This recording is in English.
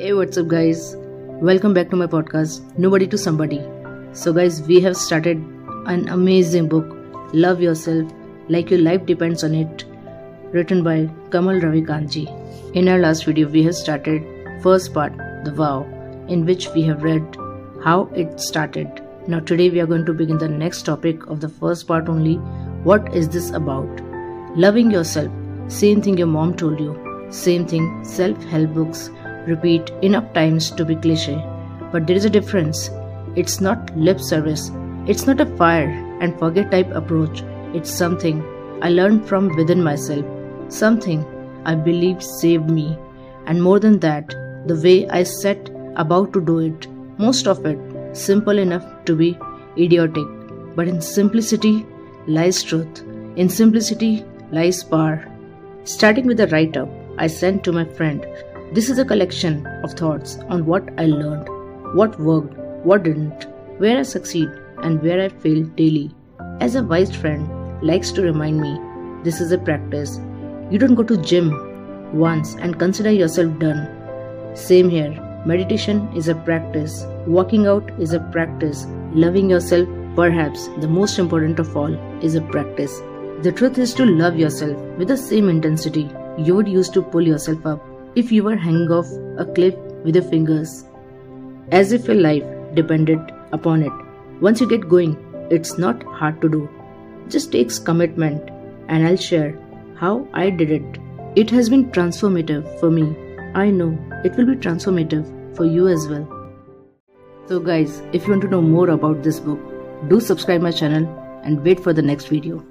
Hey, what's up, guys? Welcome back to my podcast, Nobody to Somebody. So, guys, we have started an amazing book, Love Yourself Like Your Life Depends on It, written by Kamal Ravikant. In our last video, we have started first part, The Vow, in which we have read how it started. Now, today we are going to begin the next topic of the first part only. What is this about? Loving yourself. Same thing your mom told you. Same thing self help books repeat enough times to be cliche. But there is a difference. It's not lip service, it's not a fire and forget type approach. It's something I learned from within myself, something I believe saved me. And more than that, the way I set about to do it, most of it simple enough to be idiotic. But in simplicity lies truth, in simplicity lies power. Starting with a write up I sent to my friend this is a collection of thoughts on what I learned, what worked, what didn't, where I succeed, and where I fail daily. As a wise friend likes to remind me, this is a practice. You don't go to gym once and consider yourself done. Same here. Meditation is a practice. Walking out is a practice. Loving yourself, perhaps the most important of all, is a practice. The truth is to love yourself with the same intensity you would use to pull yourself up if you were hanging off a cliff with your fingers, as if your life depended upon it. Once you get going, it's not hard to do. It Just takes commitment, and I'll share how I did it. It has been transformative for me. I know it will be transformative for you as well. So, guys, if you want to know more about this book, do subscribe my channel and wait for the next video.